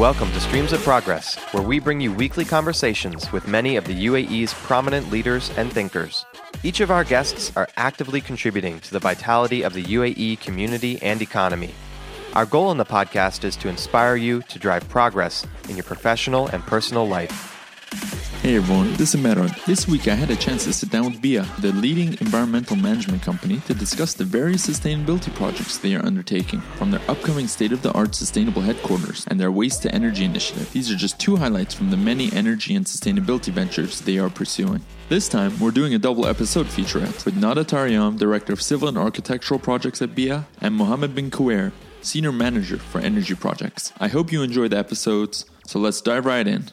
Welcome to Streams of Progress, where we bring you weekly conversations with many of the UAE's prominent leaders and thinkers. Each of our guests are actively contributing to the vitality of the UAE community and economy. Our goal in the podcast is to inspire you to drive progress in your professional and personal life. Hey everyone, this is Meron. This week I had a chance to sit down with BIA, the leading environmental management company, to discuss the various sustainability projects they are undertaking, from their upcoming state of the art sustainable headquarters and their waste to energy initiative. These are just two highlights from the many energy and sustainability ventures they are pursuing. This time, we're doing a double episode featurette with Nada Taryam, Director of Civil and Architectural Projects at BIA, and Mohammed bin Kuwair, Senior Manager for Energy Projects. I hope you enjoy the episodes, so let's dive right in.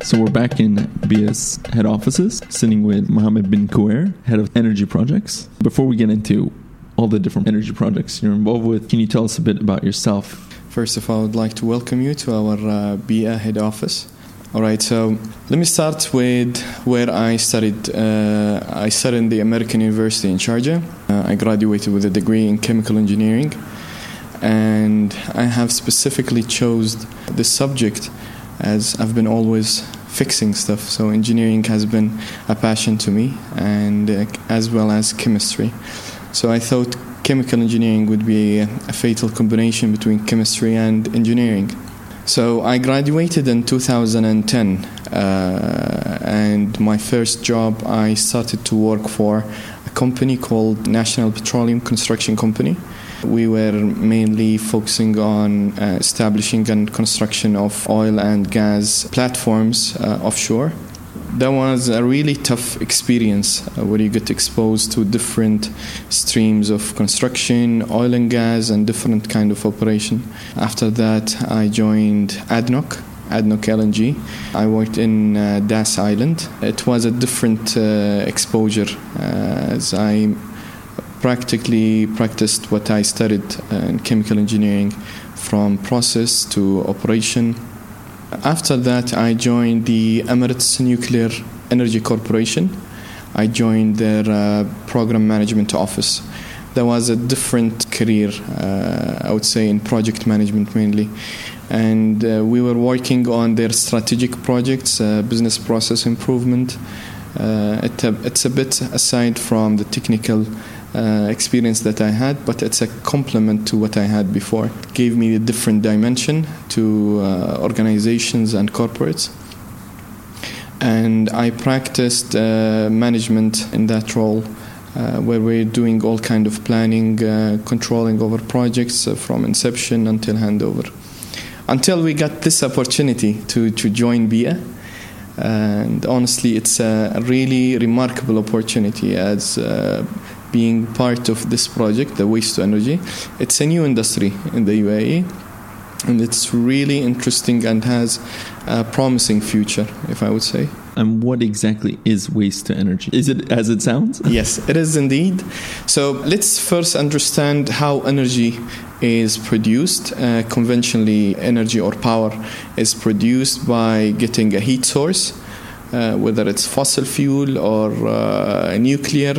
So we're back in BIA's head offices, sitting with Mohammed bin Kuwair, head of energy projects. Before we get into all the different energy projects you're involved with, can you tell us a bit about yourself? First of all, I would like to welcome you to our uh, BIA head office. All right, so let me start with where I studied. Uh, I studied in the American University in Sharjah. Uh, I graduated with a degree in chemical engineering, and I have specifically chose the subject as I've been always fixing stuff. So engineering has been a passion to me, and uh, as well as chemistry. So I thought chemical engineering would be a, a fatal combination between chemistry and engineering. So I graduated in 2010, uh, and my first job I started to work for a company called National Petroleum Construction Company. We were mainly focusing on uh, establishing and construction of oil and gas platforms uh, offshore. That was a really tough experience uh, where you get exposed to different streams of construction, oil and gas, and different kind of operation. After that, I joined ADNOC, ADNOC LNG. I worked in uh, Das Island. It was a different uh, exposure uh, as I practically practiced what I studied in chemical engineering from process to operation. After that, I joined the Emirates Nuclear Energy Corporation. I joined their uh, program management office. That was a different career, uh, I would say, in project management mainly. And uh, we were working on their strategic projects, uh, business process improvement. Uh, it, it's a bit aside from the technical uh, experience that I had, but it's a complement to what I had before. It gave me a different dimension to uh, organizations and corporates. And I practiced uh, management in that role, uh, where we're doing all kind of planning, uh, controlling over projects from inception until handover. Until we got this opportunity to, to join BIA, and honestly, it's a really remarkable opportunity as being part of this project, the waste to energy. It's a new industry in the UAE, and it's really interesting and has a promising future, if I would say. And what exactly is waste to energy? Is it as it sounds? yes, it is indeed. So let's first understand how energy is produced. Uh, conventionally, energy or power is produced by getting a heat source. Uh, whether it's fossil fuel or uh, nuclear,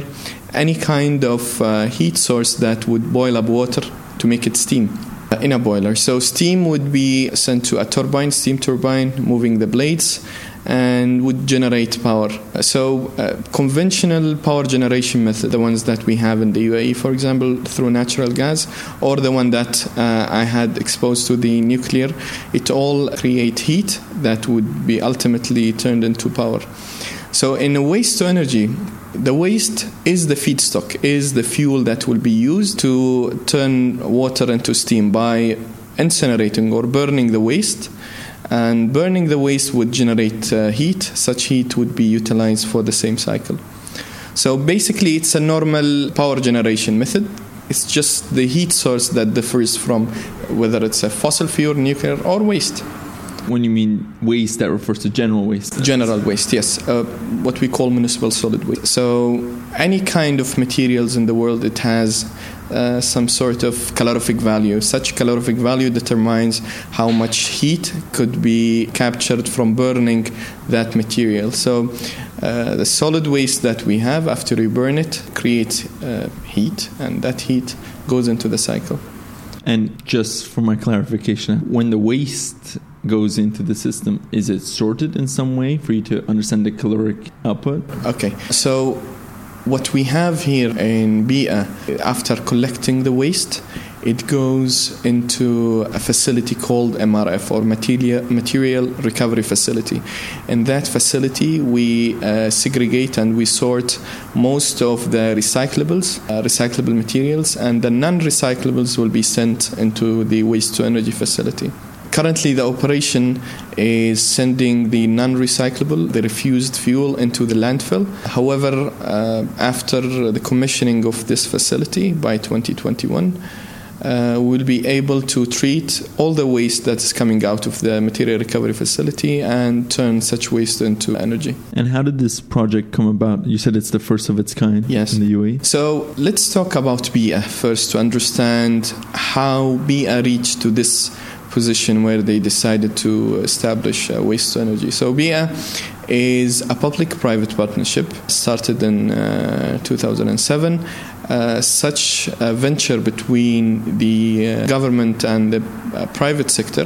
any kind of uh, heat source that would boil up water to make it steam in a boiler. So steam would be sent to a turbine, steam turbine, moving the blades, and would generate power. So uh, conventional power generation method, the ones that we have in the UAE, for example, through natural gas, or the one that uh, I had exposed to the nuclear, it all create heat that would be ultimately turned into power. So in a waste to energy, the waste is the feedstock, is the fuel that will be used to turn water into steam by incinerating or burning the waste. And burning the waste would generate uh, heat. Such heat would be utilized for the same cycle. So basically, it's a normal power generation method. It's just the heat source that differs from whether it's a fossil fuel, nuclear, or waste. When you mean waste, that refers to general waste. General waste, yes. Uh, what we call municipal solid waste. So, any kind of materials in the world, it has uh, some sort of calorific value. Such calorific value determines how much heat could be captured from burning that material. So, uh, the solid waste that we have after we burn it creates uh, heat, and that heat goes into the cycle. And just for my clarification, when the waste goes into the system, is it sorted in some way for you to understand the caloric output? Okay, so what we have here in BIA, after collecting the waste, it goes into a facility called MRF or Material, Material Recovery Facility. In that facility, we uh, segregate and we sort most of the recyclables, uh, recyclable materials, and the non recyclables will be sent into the waste to energy facility. Currently, the operation is sending the non recyclable, the refused fuel, into the landfill. However, uh, after the commissioning of this facility by 2021, uh, we'll be able to treat all the waste that's coming out of the material recovery facility and turn such waste into energy. And how did this project come about? You said it's the first of its kind yes. in the UAE. So let's talk about BIA first to understand how BIA reached to this position where they decided to establish uh, waste to energy. So BIA is a public-private partnership started in uh, 2007. Uh, such a venture between the uh, government and the uh, private sector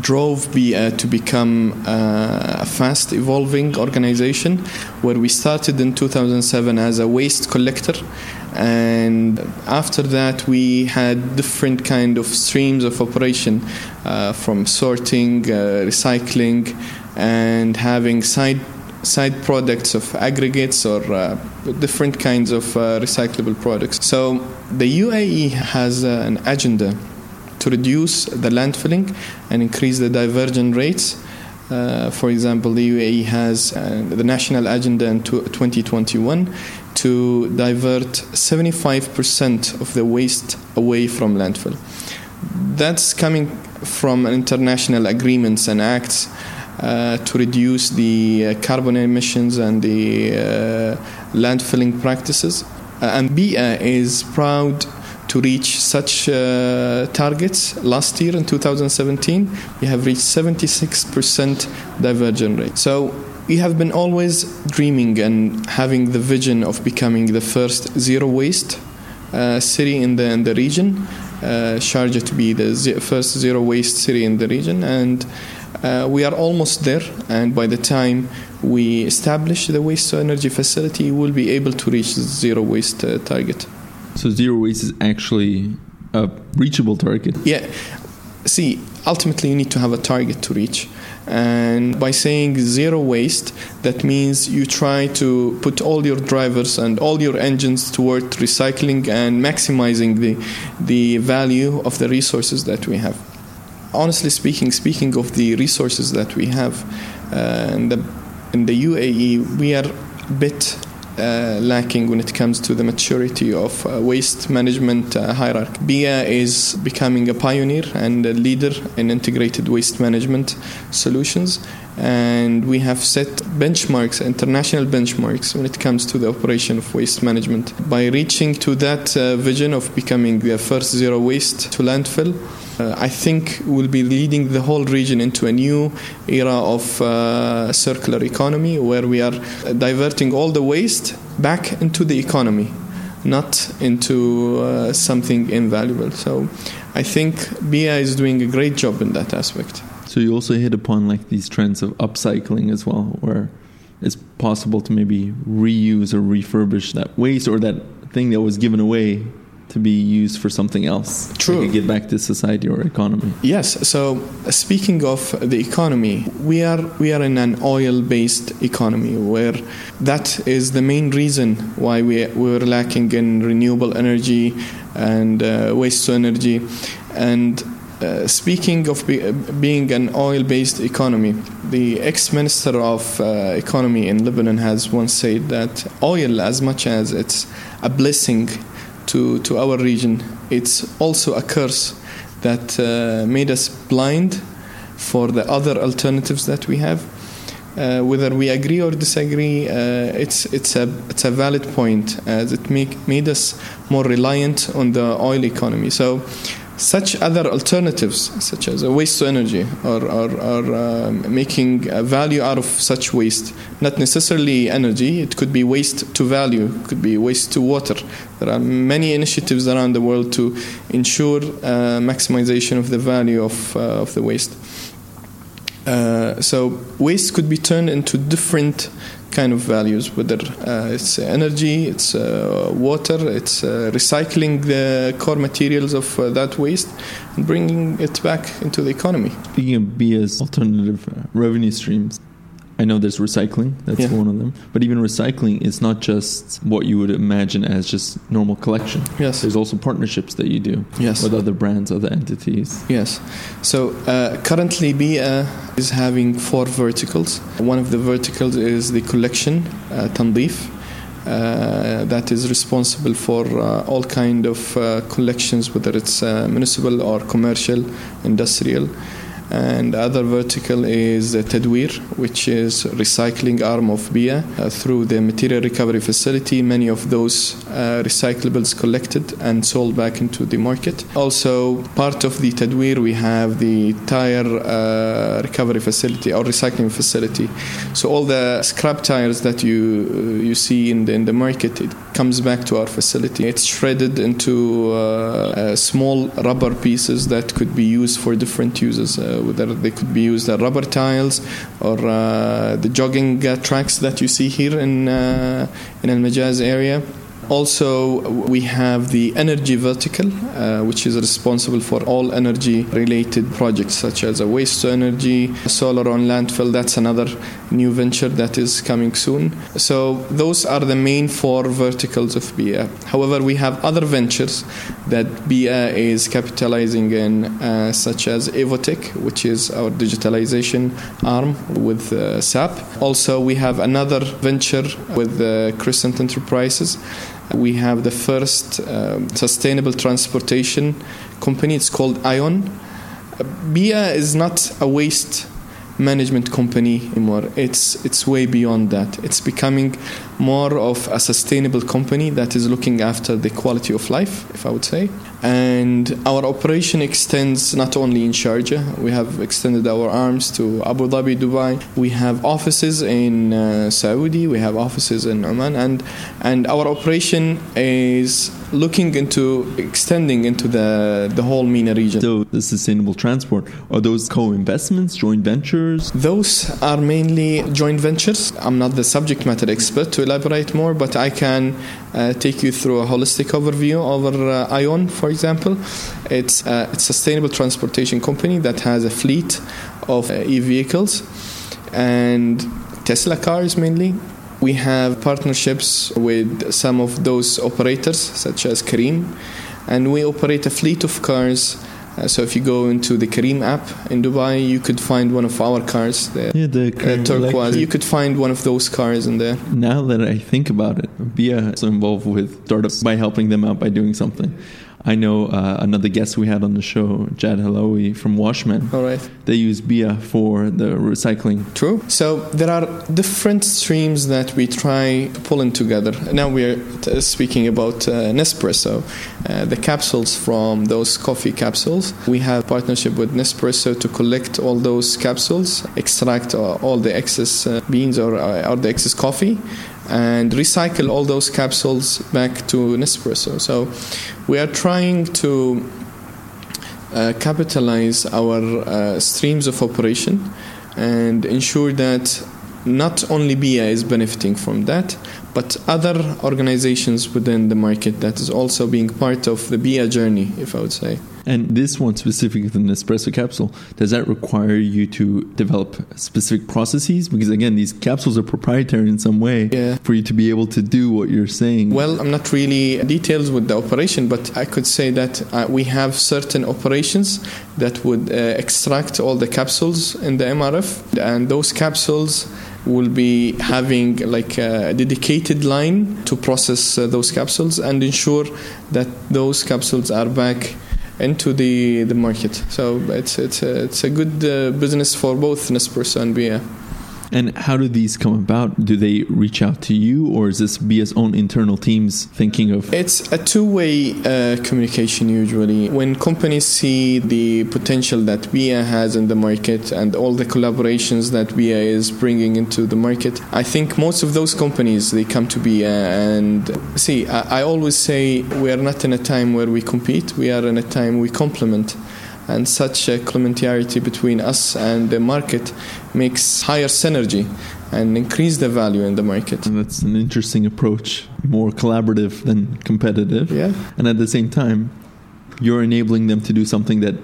drove BIA to become uh, a fast evolving organization where we started in 2007 as a waste collector and after that we had different kind of streams of operation uh, from sorting uh, recycling and having side side products of aggregates or uh, different kinds of uh, recyclable products. So the UAE has uh, an agenda to reduce the landfilling and increase the diversion rates. Uh, for example, the UAE has the national agenda in 2021 to divert 75% of the waste away from landfill. That's coming from international agreements and acts uh, to reduce the uh, carbon emissions and the uh, landfilling practices. Uh, and BIA is proud to reach such uh, targets. Last year in 2017, we have reached 76% diversion rate. So we have been always dreaming and having the vision of becoming the first zero waste uh, city in the in the region. Uh, Sharjah to be the z- first zero waste city in the region, and uh, we are almost there. And by the time we establish the waste to energy facility, we'll be able to reach the zero waste uh, target. So zero waste is actually a reachable target. Yeah. See, ultimately, you need to have a target to reach. And by saying zero waste, that means you try to put all your drivers and all your engines toward recycling and maximizing the, the value of the resources that we have. Honestly speaking, speaking of the resources that we have uh, in, the, in the UAE, we are a bit uh, lacking when it comes to the maturity of uh, waste management uh, hierarchy. BIA is becoming a pioneer and a leader in integrated waste management solutions, and we have set benchmarks, international benchmarks, when it comes to the operation of waste management. By reaching to that uh, vision of becoming the first zero waste to landfill, uh, I think we'll be leading the whole region into a new era of uh, circular economy where we are diverting all the waste back into the economy, not into uh, something invaluable. So I think BIA is doing a great job in that aspect. So you also hit upon like these trends of upcycling as well, where it's possible to maybe reuse or refurbish that waste or that thing that was given away to be used for something else. True. To get back to society or economy. Yes. So speaking of the economy, we are we are in an oil-based economy where that is the main reason why we we're lacking in renewable energy and uh, waste to energy, and. Uh, speaking of be, being an oil-based economy, the ex-minister of uh, economy in Lebanon has once said that oil, as much as it's a blessing to, to our region. It's also a curse that uh, made us blind for the other alternatives that we have. Uh, whether we agree or disagree, uh, it's it's a it's a valid point as it make made us more reliant on the oil economy. So such other alternatives, such as waste to energy or, or, or um, making value out of such waste, not necessarily energy, it could be waste to value, it could be waste to water. There are many initiatives around the world to ensure uh, maximization of the value of, uh, of the waste. Uh, so waste could be turned into different kind of values, whether uh, it's energy, it's uh, water, it's uh, recycling the core materials of uh, that waste and bringing it back into the economy. Speaking of BIA's alternative uh, revenue streams, I know there's recycling, that's Yeah. one of them. But even recycling is not just what you would imagine as just normal collection. Yes. There's also partnerships that you do Yes. with other brands, other entities. Yes. So uh, currently, BIA is having four verticals. One of the verticals is the collection, uh, Tandeef. Uh, that is responsible for uh, all kind of uh, collections, whether it's uh, municipal or commercial, industrial. And the other vertical is Tadweer, which is recycling arm of BIA uh, through the material recovery facility. Many of those uh, recyclables collected and sold back into the market. Also, part of the Tadweer, we have the tire uh, recovery facility or recycling facility. So all the scrap tires that you uh, you see in the in the market, it comes back to our facility. It's shredded into uh, uh, small rubber pieces that could be used for different uses. Uh, whether they could be used as rubber tiles or uh, the jogging uh, tracks that you see here in uh, in Al Majaz area. Also, we have the energy vertical, uh, which is responsible for all energy related projects such as a waste to energy, solar on landfill. That's another new venture that is coming soon. So, those are the main four verticals of BIA. However, we have other ventures that BIA is capitalizing in, uh, such as Evoteq, which is our digitalization arm with uh, SAP. Also, we have another venture with uh, Crescent Enterprises. We have the first um, sustainable transportation company. It's called Ion. Uh, BIA is not a waste management company anymore. It's it's way beyond that. It's becoming more of a sustainable company that is looking after the quality of life, if I would say. And our operation extends not only in Sharjah. We have extended our arms to Abu Dhabi, Dubai. We have offices in uh, Saudi. We have offices in Oman, and and our operation is looking into extending into the the whole MENA region. So, the sustainable transport are those co investments, joint ventures? Those are mainly joint ventures. I'm not the subject matter expert to elaborate more, but I can uh, take you through a holistic overview over uh, Ion, for example. It's uh, it's a sustainable transportation company that has a fleet of uh, e-vehicles and Tesla cars mainly. We have partnerships with some of those operators, such as Careem, and we operate a fleet of cars. Uh, so if you go into the Careem app in Dubai, you could find one of our cars there. Yeah, the Uh, turquoise. You could find one of those cars in there. Now that I think about it, BIA is involved with startups by helping them out by doing something. I know uh, another guest we had on the show, Jad Halawi from Washmen. All right. They use BIA for the recycling. True. So there are different streams that we try pulling together. Now we're t- speaking about uh, Nespresso, uh, the capsules from those coffee capsules. We have partnership with Nespresso to collect all those capsules, extract uh, all the excess uh, beans or, uh, or the excess coffee, and recycle all those capsules back to Nespresso. So we are trying to uh, capitalize our uh, streams of operation and ensure that not only BIA is benefiting from that, but other organizations within the market that is also being part of the BIA journey, if I would say. And this one specifically, the Nespresso capsule, does that require you to develop specific processes? Because again, these capsules are proprietary in some way Yeah. for you to be able to do what you're saying. Well, I'm not really details with the operation, but I could say that uh, we have certain operations that would uh, extract all the capsules in the MRF, and those capsules will be having like a dedicated line to process uh, those capsules and ensure that those capsules are back into the the market. So it's it's a, it's a good uh, business for both Nespresso and BIA. And how do these come about? Do they reach out to you, or is this BIA's own internal teams thinking of? It's a two-way uh, communication usually. When companies see the potential that BIA has in the market and all the collaborations that BIA is bringing into the market, I think most of those companies they come to BIA and see. I, I always say we are not in a time where we compete. We are in a time we complement. And such a complementarity between us and the market makes higher synergy and increase the value in the market. And that's an interesting approach, more collaborative than competitive. Yeah. And at the same time, you're enabling them to do something that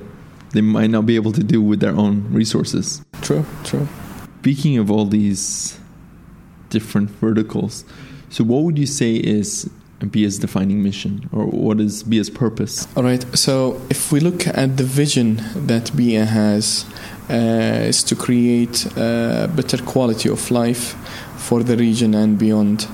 they might not be able to do with their own resources. True, true. Speaking of all these different verticals, so what would you say is BIA's defining mission, or what is BIA's purpose? All right. So if we look at the vision that BIA has, uh, is to create a better quality of life for the region and beyond.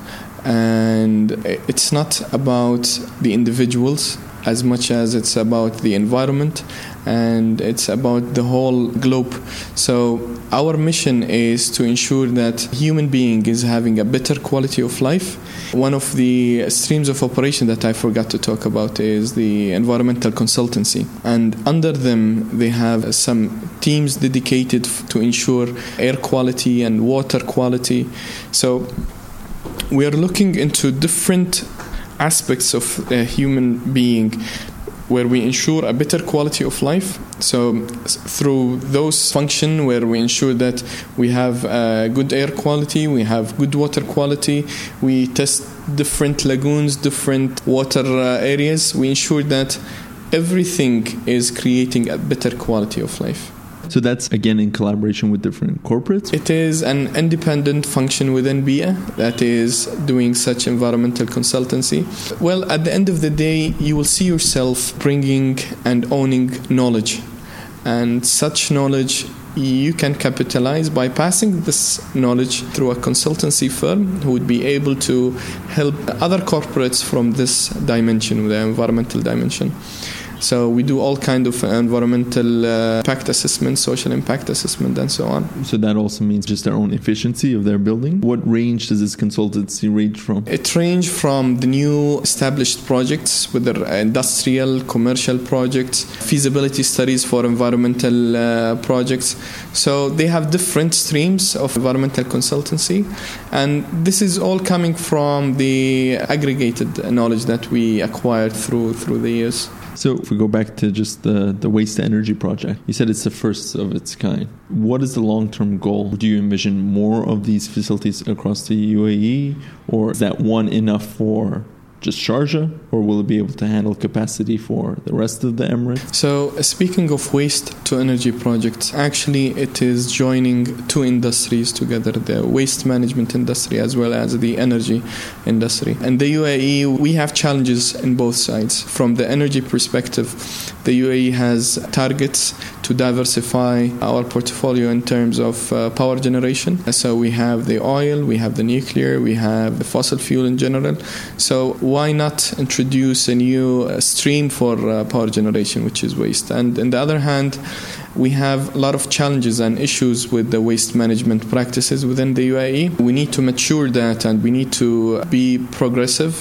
And it's not about the individuals as much as it's about the environment and it's about the whole globe. So our mission is to ensure that human being is having a better quality of life. One of the streams of operation that I forgot to talk about is the environmental consultancy. And under them, they have some teams dedicated to ensure air quality and water quality. So we are looking into different aspects of a human being where we ensure a better quality of life. So through those function where we ensure that we have uh, good air quality, we have good water quality, we test different lagoons, different water uh, areas. We ensure that everything is creating a better quality of life. So that's again in collaboration with different corporates? It is an independent function within BIA that is doing such environmental consultancy. Well, at the end of the day, you will see yourself bringing and owning knowledge. And such knowledge you can capitalize by passing this knowledge through a consultancy firm who would be able to help other corporates from this dimension, the environmental dimension. So we do all kind of environmental uh, impact assessment, social impact assessment, and so on. So that also means just their own efficiency of their building. What range does this consultancy range from? It range from the new established projects, whether industrial, commercial projects, feasibility studies for environmental uh, projects. So they have different streams of environmental consultancy, and this is all coming from the aggregated knowledge that we acquired through through the years. So if we go back to just the, the waste to energy project, you said it's the first of its kind. What is the long term goal? Do you envision more of these facilities across the UAE, or is that one enough for just Sharjah, or will it be able to handle capacity for the rest of the Emirates? So, speaking of waste to energy projects, actually, it is joining two industries together the waste management industry as well as the energy industry. And the UAE, we have challenges in both sides. From the energy perspective, the UAE has targets to diversify our portfolio in terms of uh, power generation. So, we have the oil, we have the nuclear, we have the fossil fuel in general. So, why not introduce a new uh, stream for uh, power generation, which is waste? And on the other hand, we have a lot of challenges and issues with the waste management practices within the UAE. We need to mature that and we need to be progressive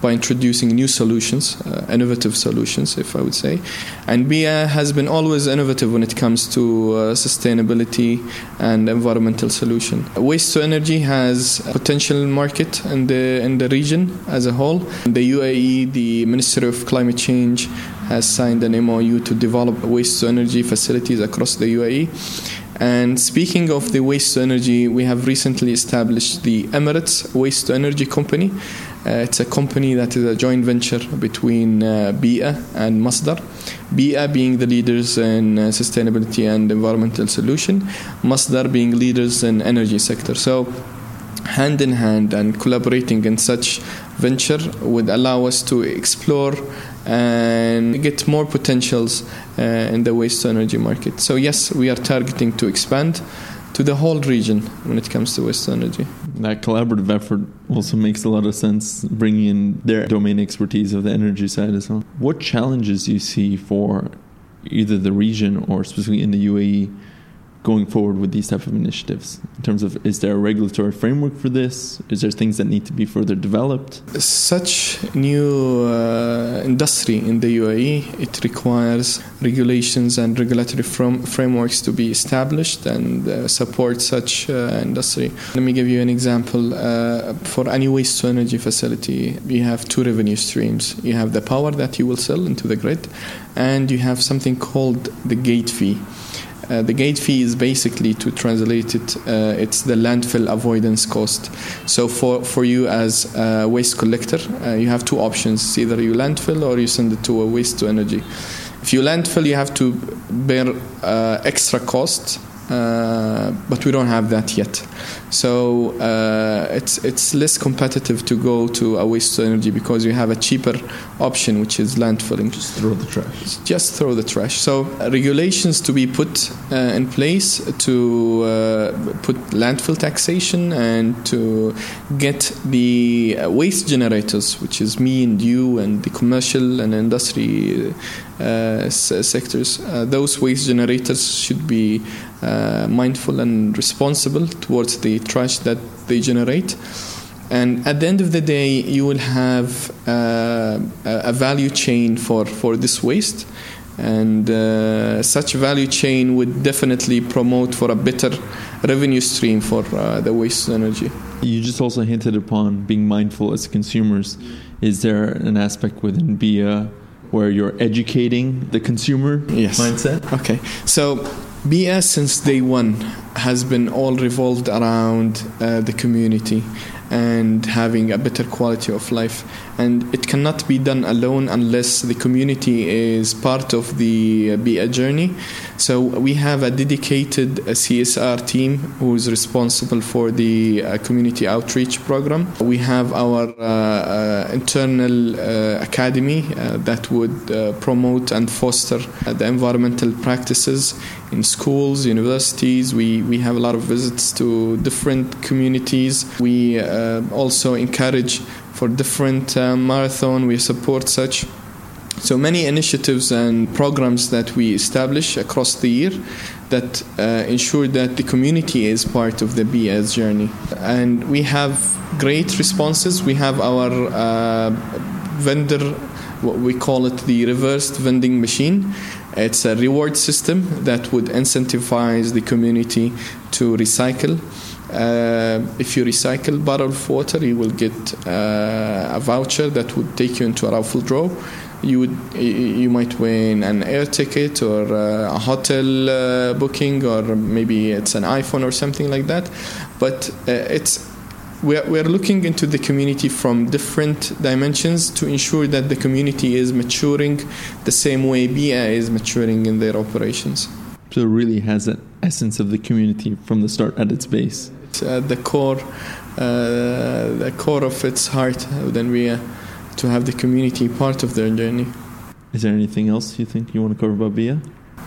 by introducing new solutions, uh, innovative solutions, if I would say. And BIA has been always innovative when it comes to uh, sustainability and environmental solution. Waste to energy has a potential market in the in the region as a whole. The UAE, the Ministry of Climate Change, has signed an MOU to develop waste to energy facilities across the UAE. And speaking of the waste to energy, we have recently established the Emirates Waste to Energy Company. Uh, it's a company that is a joint venture between uh, BIA and Masdar. BIA being the leaders in uh, sustainability and environmental solution, Masdar being leaders in energy sector. So hand in hand and collaborating in such venture would allow us to explore and get more potentials uh, in the waste to energy market. So yes, we are targeting to expand to the whole region when it comes to waste energy. That collaborative effort also makes a lot of sense, bringing in their domain expertise of the energy side as well. What challenges do you see for either the region or specifically in the UAE going forward with these type of initiatives? In terms of is there a regulatory framework for this? Is there things that need to be further developed? Such new uh, industry in the UAE it requires regulations and regulatory from, frameworks to be established and uh, support such uh, industry. Let me give you an example uh, for any waste to energy facility you have two revenue streams. You have the power that you will sell into the grid and you have something called the gate fee uh, the gate fee is basically to translate it, uh, it's the landfill avoidance cost. So for, for you as a waste collector, uh, you have two options: either you landfill or you send it to a waste to energy. If you landfill, you have to bear uh, extra cost uh, but we don't have that yet. So uh, it's it's less competitive to go to a waste energy because you have a cheaper option, which is landfilling. Just throw the trash. Just throw the trash. So uh, regulations to be put uh, in place to uh, put landfill taxation and to get the waste generators, which is me and you and the commercial and industry sectors. those waste generators should be uh, mindful and responsible towards the trash that they generate. And at the end of the day, you will have uh, a value chain for, for this waste. And uh, such value chain would definitely promote for a better revenue stream for uh, the waste energy. You just also hinted upon being mindful as consumers. Is there an aspect within BIA where you're educating the consumer yes. mindset? Okay. So BIA since day one has been all revolved around uh, the community and having a better quality of life. And it cannot be done alone unless the community is part of the uh, BIA journey. So we have a dedicated uh, CSR team who is responsible for the uh, community outreach program. We have our uh, uh internal uh, academy that would promote and foster the environmental practices in schools, universities. We, we have a lot of visits to different communities. We uh, also encourage for different uh, marathon. We support such. So many initiatives and programs that we establish across the year that uh, ensure that the community is part of the BIA journey. And we have great responses. We have our uh, vendor, what we call it the reversed vending machine. It's a reward system that would incentivize the community to recycle. Uh, if you recycle bottle of water, you will get uh, a voucher that would take you into a raffle draw. You would you might win an air ticket or uh, a hotel uh, booking or maybe it's an iPhone or something like that. But uh, it's we're, we're looking into the community from different dimensions to ensure that the community is maturing the same way BIA is maturing in their operations. So it really has an essence of the community from the start at its base. It's at the core, uh, the core of its heart within BIA to have the community part of their journey. Is there anything else you think you want to cover about BIA?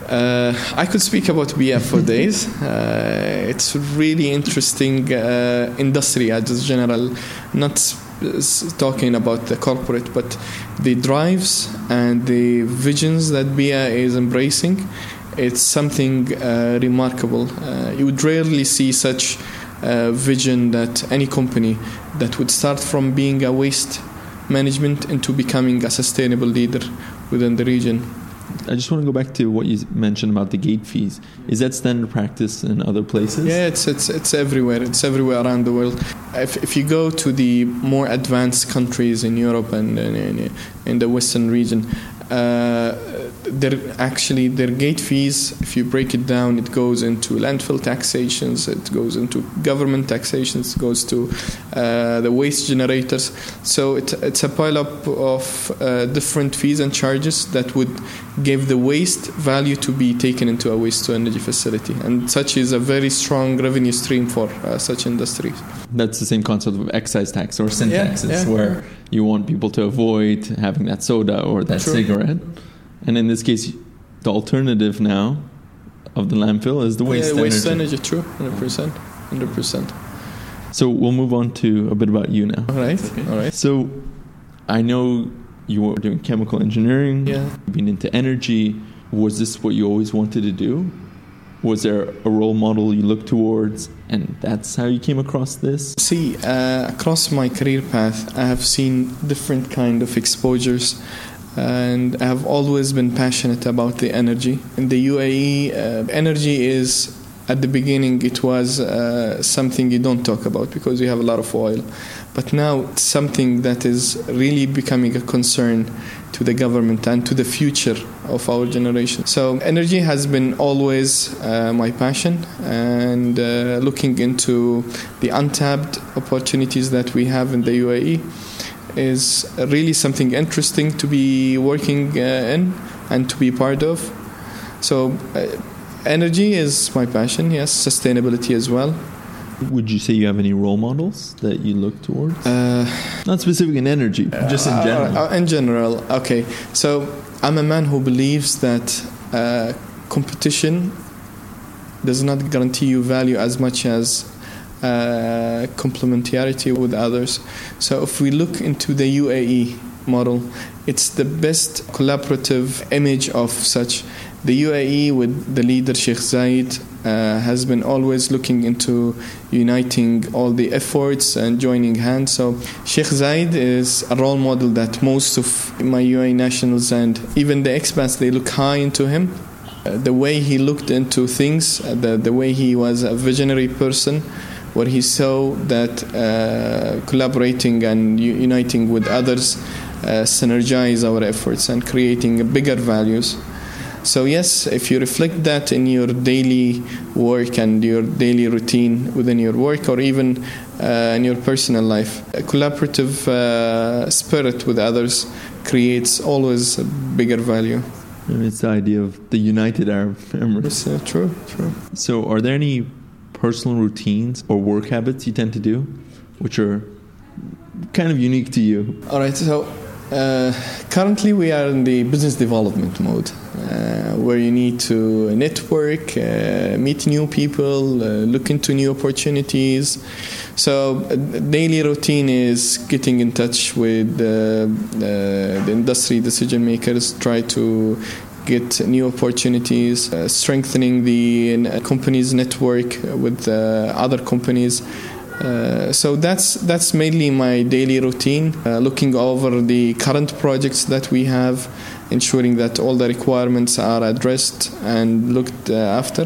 Uh, I could speak about BIA for days. Uh, it's really interesting uh, industry as general, not talking about the corporate, but the drives and the visions that BIA is embracing. It's something uh, remarkable. Uh, you would rarely see such vision that any company that would start from being a waste management into becoming a sustainable leader within the region. I just want to go back to what you mentioned about the gate fees. Is that standard practice in other places? Yeah, it's it's it's everywhere. It's everywhere around the world. If if you go to the more advanced countries in Europe and in, in the Western region, uh, they're actually their gate fees if you break it down it goes into landfill taxations it goes into government taxations it goes to uh, the waste generators so it, it's a pile up of uh, different fees and charges that would give the waste value to be taken into a waste to energy facility and such is a very strong revenue stream for uh, such industries that's the same concept of excise tax or sin yeah, taxes yeah. where you want people to avoid having that soda or that True. cigarette and in this case, the alternative now of the landfill is the waste yeah, waste energy. energy. True, hundred percent, hundred percent. So we'll move on to a bit about you now. All right, okay. all right. So I know you were doing chemical engineering. Yeah. Being into energy. Was this what you always wanted to do? Was there a role model you looked towards, and that's how you came across this? See, uh, across my career path, I have seen different kind of exposures, and I have always been passionate about the energy. In the UAE, uh, energy is at the beginning it was uh, something you don't talk about because you have a lot of oil, but now it's something that is really becoming a concern to the government and to the future of our generation. So, energy has been always uh, my passion, and uh, looking into the untapped opportunities that we have in the UAE is really something interesting to be working uh, in and to be part of. So, uh, energy is my passion, yes, sustainability as well. Would you say you have any role models that you look towards? Uh, Not specific in energy, just in general. Uh, in general, okay. So I'm a man who believes that uh, competition does not guarantee you value as much as uh, complementarity with others. So if we look into the UAE model, it's the best collaborative image of such. The UAE, with the leader Sheikh Zayed, uh, has been always looking into uniting all the efforts and joining hands. So Sheikh Zayed is a role model that most of my UAE nationals and even the expats they look high into him. Uh, the way he looked into things, uh, the the way he was a visionary person, where he saw that uh, collaborating and uniting with others uh, synergize our efforts and creating bigger values. So, yes, if you reflect that in your daily work and your daily routine within your work or even uh, in your personal life, a collaborative uh, spirit with others creates always a bigger value. And it's the idea of the United Arab Emirates. Uh, true, true. So, are there any personal routines or work habits you tend to do, which are kind of unique to you? All right, so uh, currently we are in the business development mode, uh, where you need to network, uh, meet new people, uh, look into new opportunities. So uh, daily routine is getting in touch with the industry decision makers, try to get new opportunities, strengthening the company's network with other companies. Uh, so that's that's mainly my daily routine. Uh, looking over the current projects that we have, ensuring that all the requirements are addressed and looked uh, after.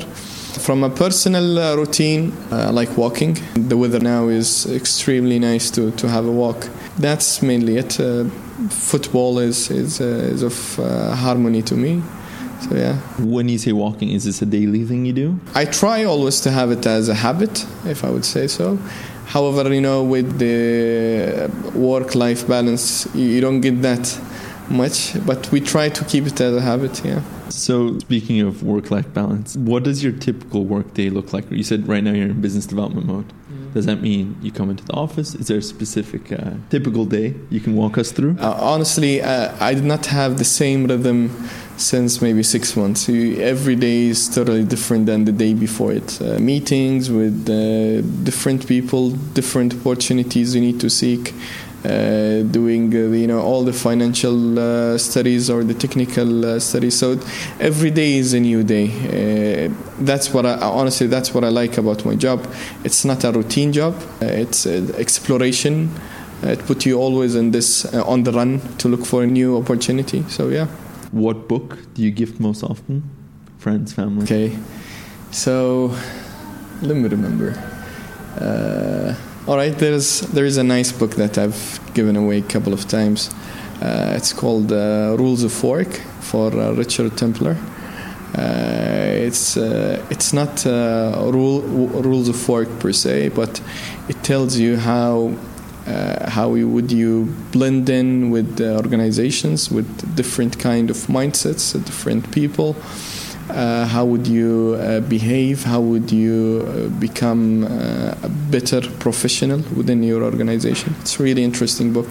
From a personal uh, routine, like walking. The weather now is extremely nice to, to have a walk. That's mainly it. Football is is, is of harmony to me. So yeah. When you say walking, is this a daily thing you do? I try always to have it as a habit, if I would say so. However, you know, with the work-life balance, you don't get that much, but we try to keep it as a habit. Yeah. So, speaking of work-life balance, what does your typical work day look like? You said right now you're in business development mode. Does that mean you come into the office? Is there a specific uh, typical day you can walk us through? Uh, honestly, uh, I did not have the same rhythm since maybe six months. Every day is totally different than the day before it. Uh, meetings with uh, different people, different opportunities you need to seek. Uh, doing uh, you know all the financial uh, studies or the technical uh, studies. So every day is a new day. That's what I honestly that's what I like about my job. It's not a routine job. It's exploration. It puts you always in this on the run to look for a new opportunity. So yeah. What book do you gift most often? Friends, family? Okay, so let me remember. Uh, all right, there's there is a nice book that I've given away a couple of times. Uh, it's called uh, Rules of Work for uh, Richard Templar. Uh, it's uh, it's not rule, rules of work per se, but it tells you how uh, how would you blend in with the organizations with different kind of mindsets different people uh, how would you uh, behave? How would you uh, become uh, a better professional within your organization? It's a really interesting book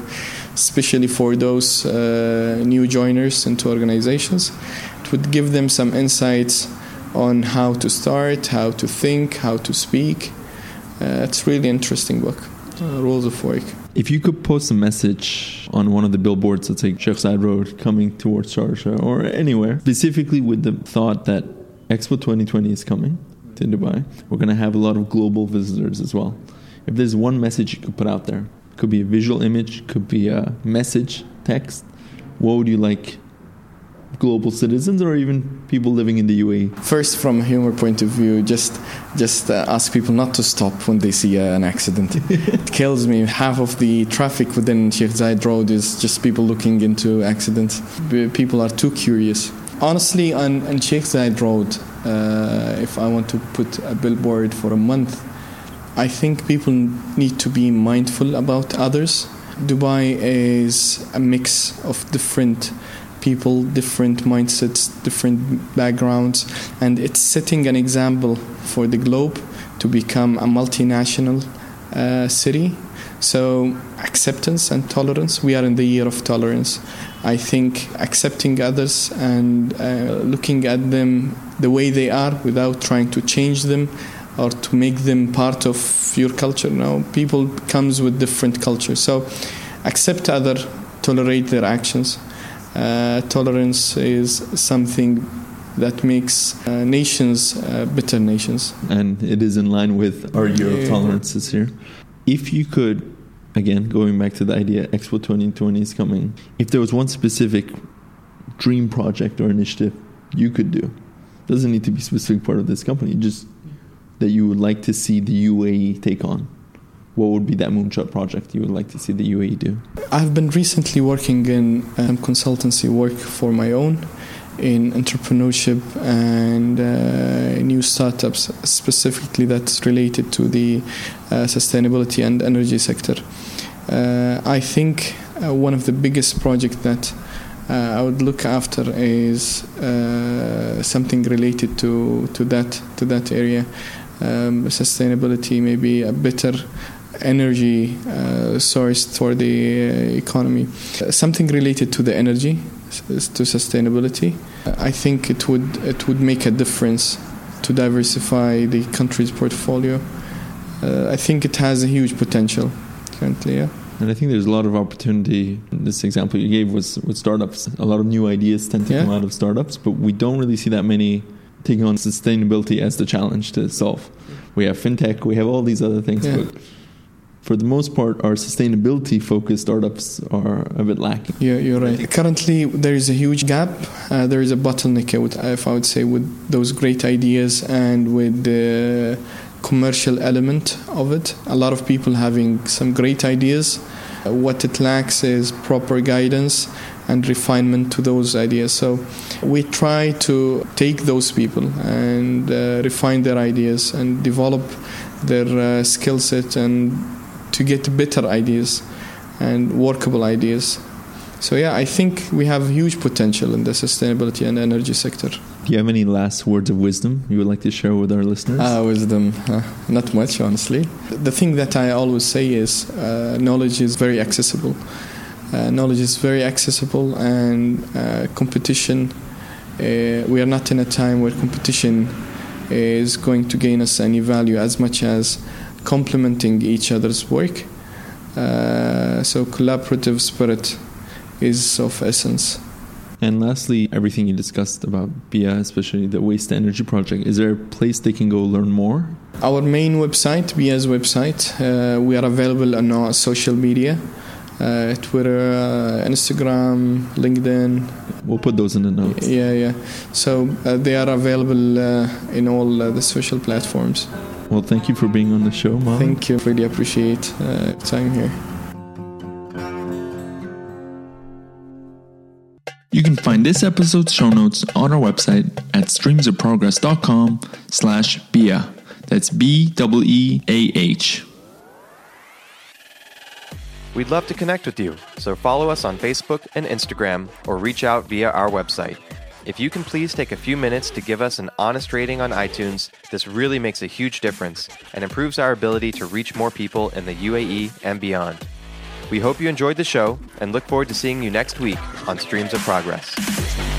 especially for those uh, new joiners into organizations. It would give them some insights on how to start how to think how to speak. It's really interesting book. Uh, rules of work. If you could post a message on one of the billboards, let's say Sheikh Zayed Road coming towards Sharjah or anywhere, specifically with the thought that Expo 2020 is coming to Dubai. We're going to have a lot of global visitors as well. If there's one message you could put out there, could be a visual image, could be a message, text, what would you like global citizens or even people living in the UAE? First, from a humor point of view, just just uh, ask people not to stop when they see uh, an accident. it kills me. Half of the traffic within Sheikh Zayed Road is just people looking into accidents. People are too curious. Honestly, on, on Sheikh Zayed Road, uh, if I want to put a billboard for a month, I think people need to be mindful about others. Dubai is a mix of different people, different mindsets, different backgrounds, and it's setting an example for the globe to become a multinational uh, city. So, acceptance and tolerance. We are in the year of tolerance. I think accepting others and uh, looking at them the way they are without trying to change them or to make them part of your culture. Now, people comes with different cultures, so accept other, tolerate their actions. Uh, tolerance is something that makes uh, nations uh, better nations. And it is in line with our year of tolerances here. If you could, again, going back to the idea, Expo 2020 is coming. If there was one specific dream project or initiative you could do, doesn't need to be specific part of this company, just that you would like to see the UAE take on? What would be that moonshot project you would like to see the UAE do? I've been recently working in um, consultancy work for my own in entrepreneurship and uh, new startups, specifically that's related to the uh, sustainability and energy sector. Uh, I think uh, one of the biggest projects that uh, I would look after is uh, something related to, to that to that area um, sustainability, maybe a better energy uh, source for the uh, economy. Uh, something related to the energy, to sustainability. I think it would it would make a difference to diversify the country's portfolio. Uh, I think it has a huge potential currently. Yeah. And I think there's a lot of opportunity. This example you gave was with startups. A lot of new ideas tend to yeah. come out of startups, but we don't really see that many taking on sustainability as the challenge to solve. We have fintech, we have all these other things, yeah. but for the most part, our sustainability focused startups are a bit lacking. Yeah, you're right. Currently, there is a huge gap. Uh, there is a bottleneck, if I would say, with those great ideas and with the commercial element of it. A lot of people having some great ideas. What it lacks is proper guidance and refinement to those ideas. So we try to take those people and uh, refine their ideas and develop their uh, skill set and to get better ideas and workable ideas. So yeah, I think we have huge potential in the sustainability and energy sector. Do you have any last words of wisdom you would like to share with our listeners? Uh, wisdom, uh, not much, honestly. The thing that I always say is uh, knowledge is very accessible. Uh, knowledge is very accessible, and uh, competition. Uh, we are not in a time where competition is going to gain us any value as much as complementing each other's work. Uh, so collaborative spirit is of essence. And lastly, everything you discussed about BIA, especially the waste energy project, is there a place they can go learn more? Our main website, BIA's website, uh, we are available on our social media. Uh, Twitter, uh, Instagram, LinkedIn. We'll put those in the notes. Yeah, yeah. So uh, they are available uh, in all uh, the social platforms. Well, thank you for being on the show, Mom. Thank you. Really appreciate uh, time here. You can find this episode's show notes on our website at streamsofprogress.com slash BIA. That's B-E-E-A-H. We'd love to connect with you, so follow us on Facebook and Instagram or reach out via our website if you can please take a few minutes to give us an honest rating on iTunes, this really makes a huge difference and improves our ability to reach more people in the UAE and beyond. We hope you enjoyed the show and look forward to seeing you next week on Streams of Progress.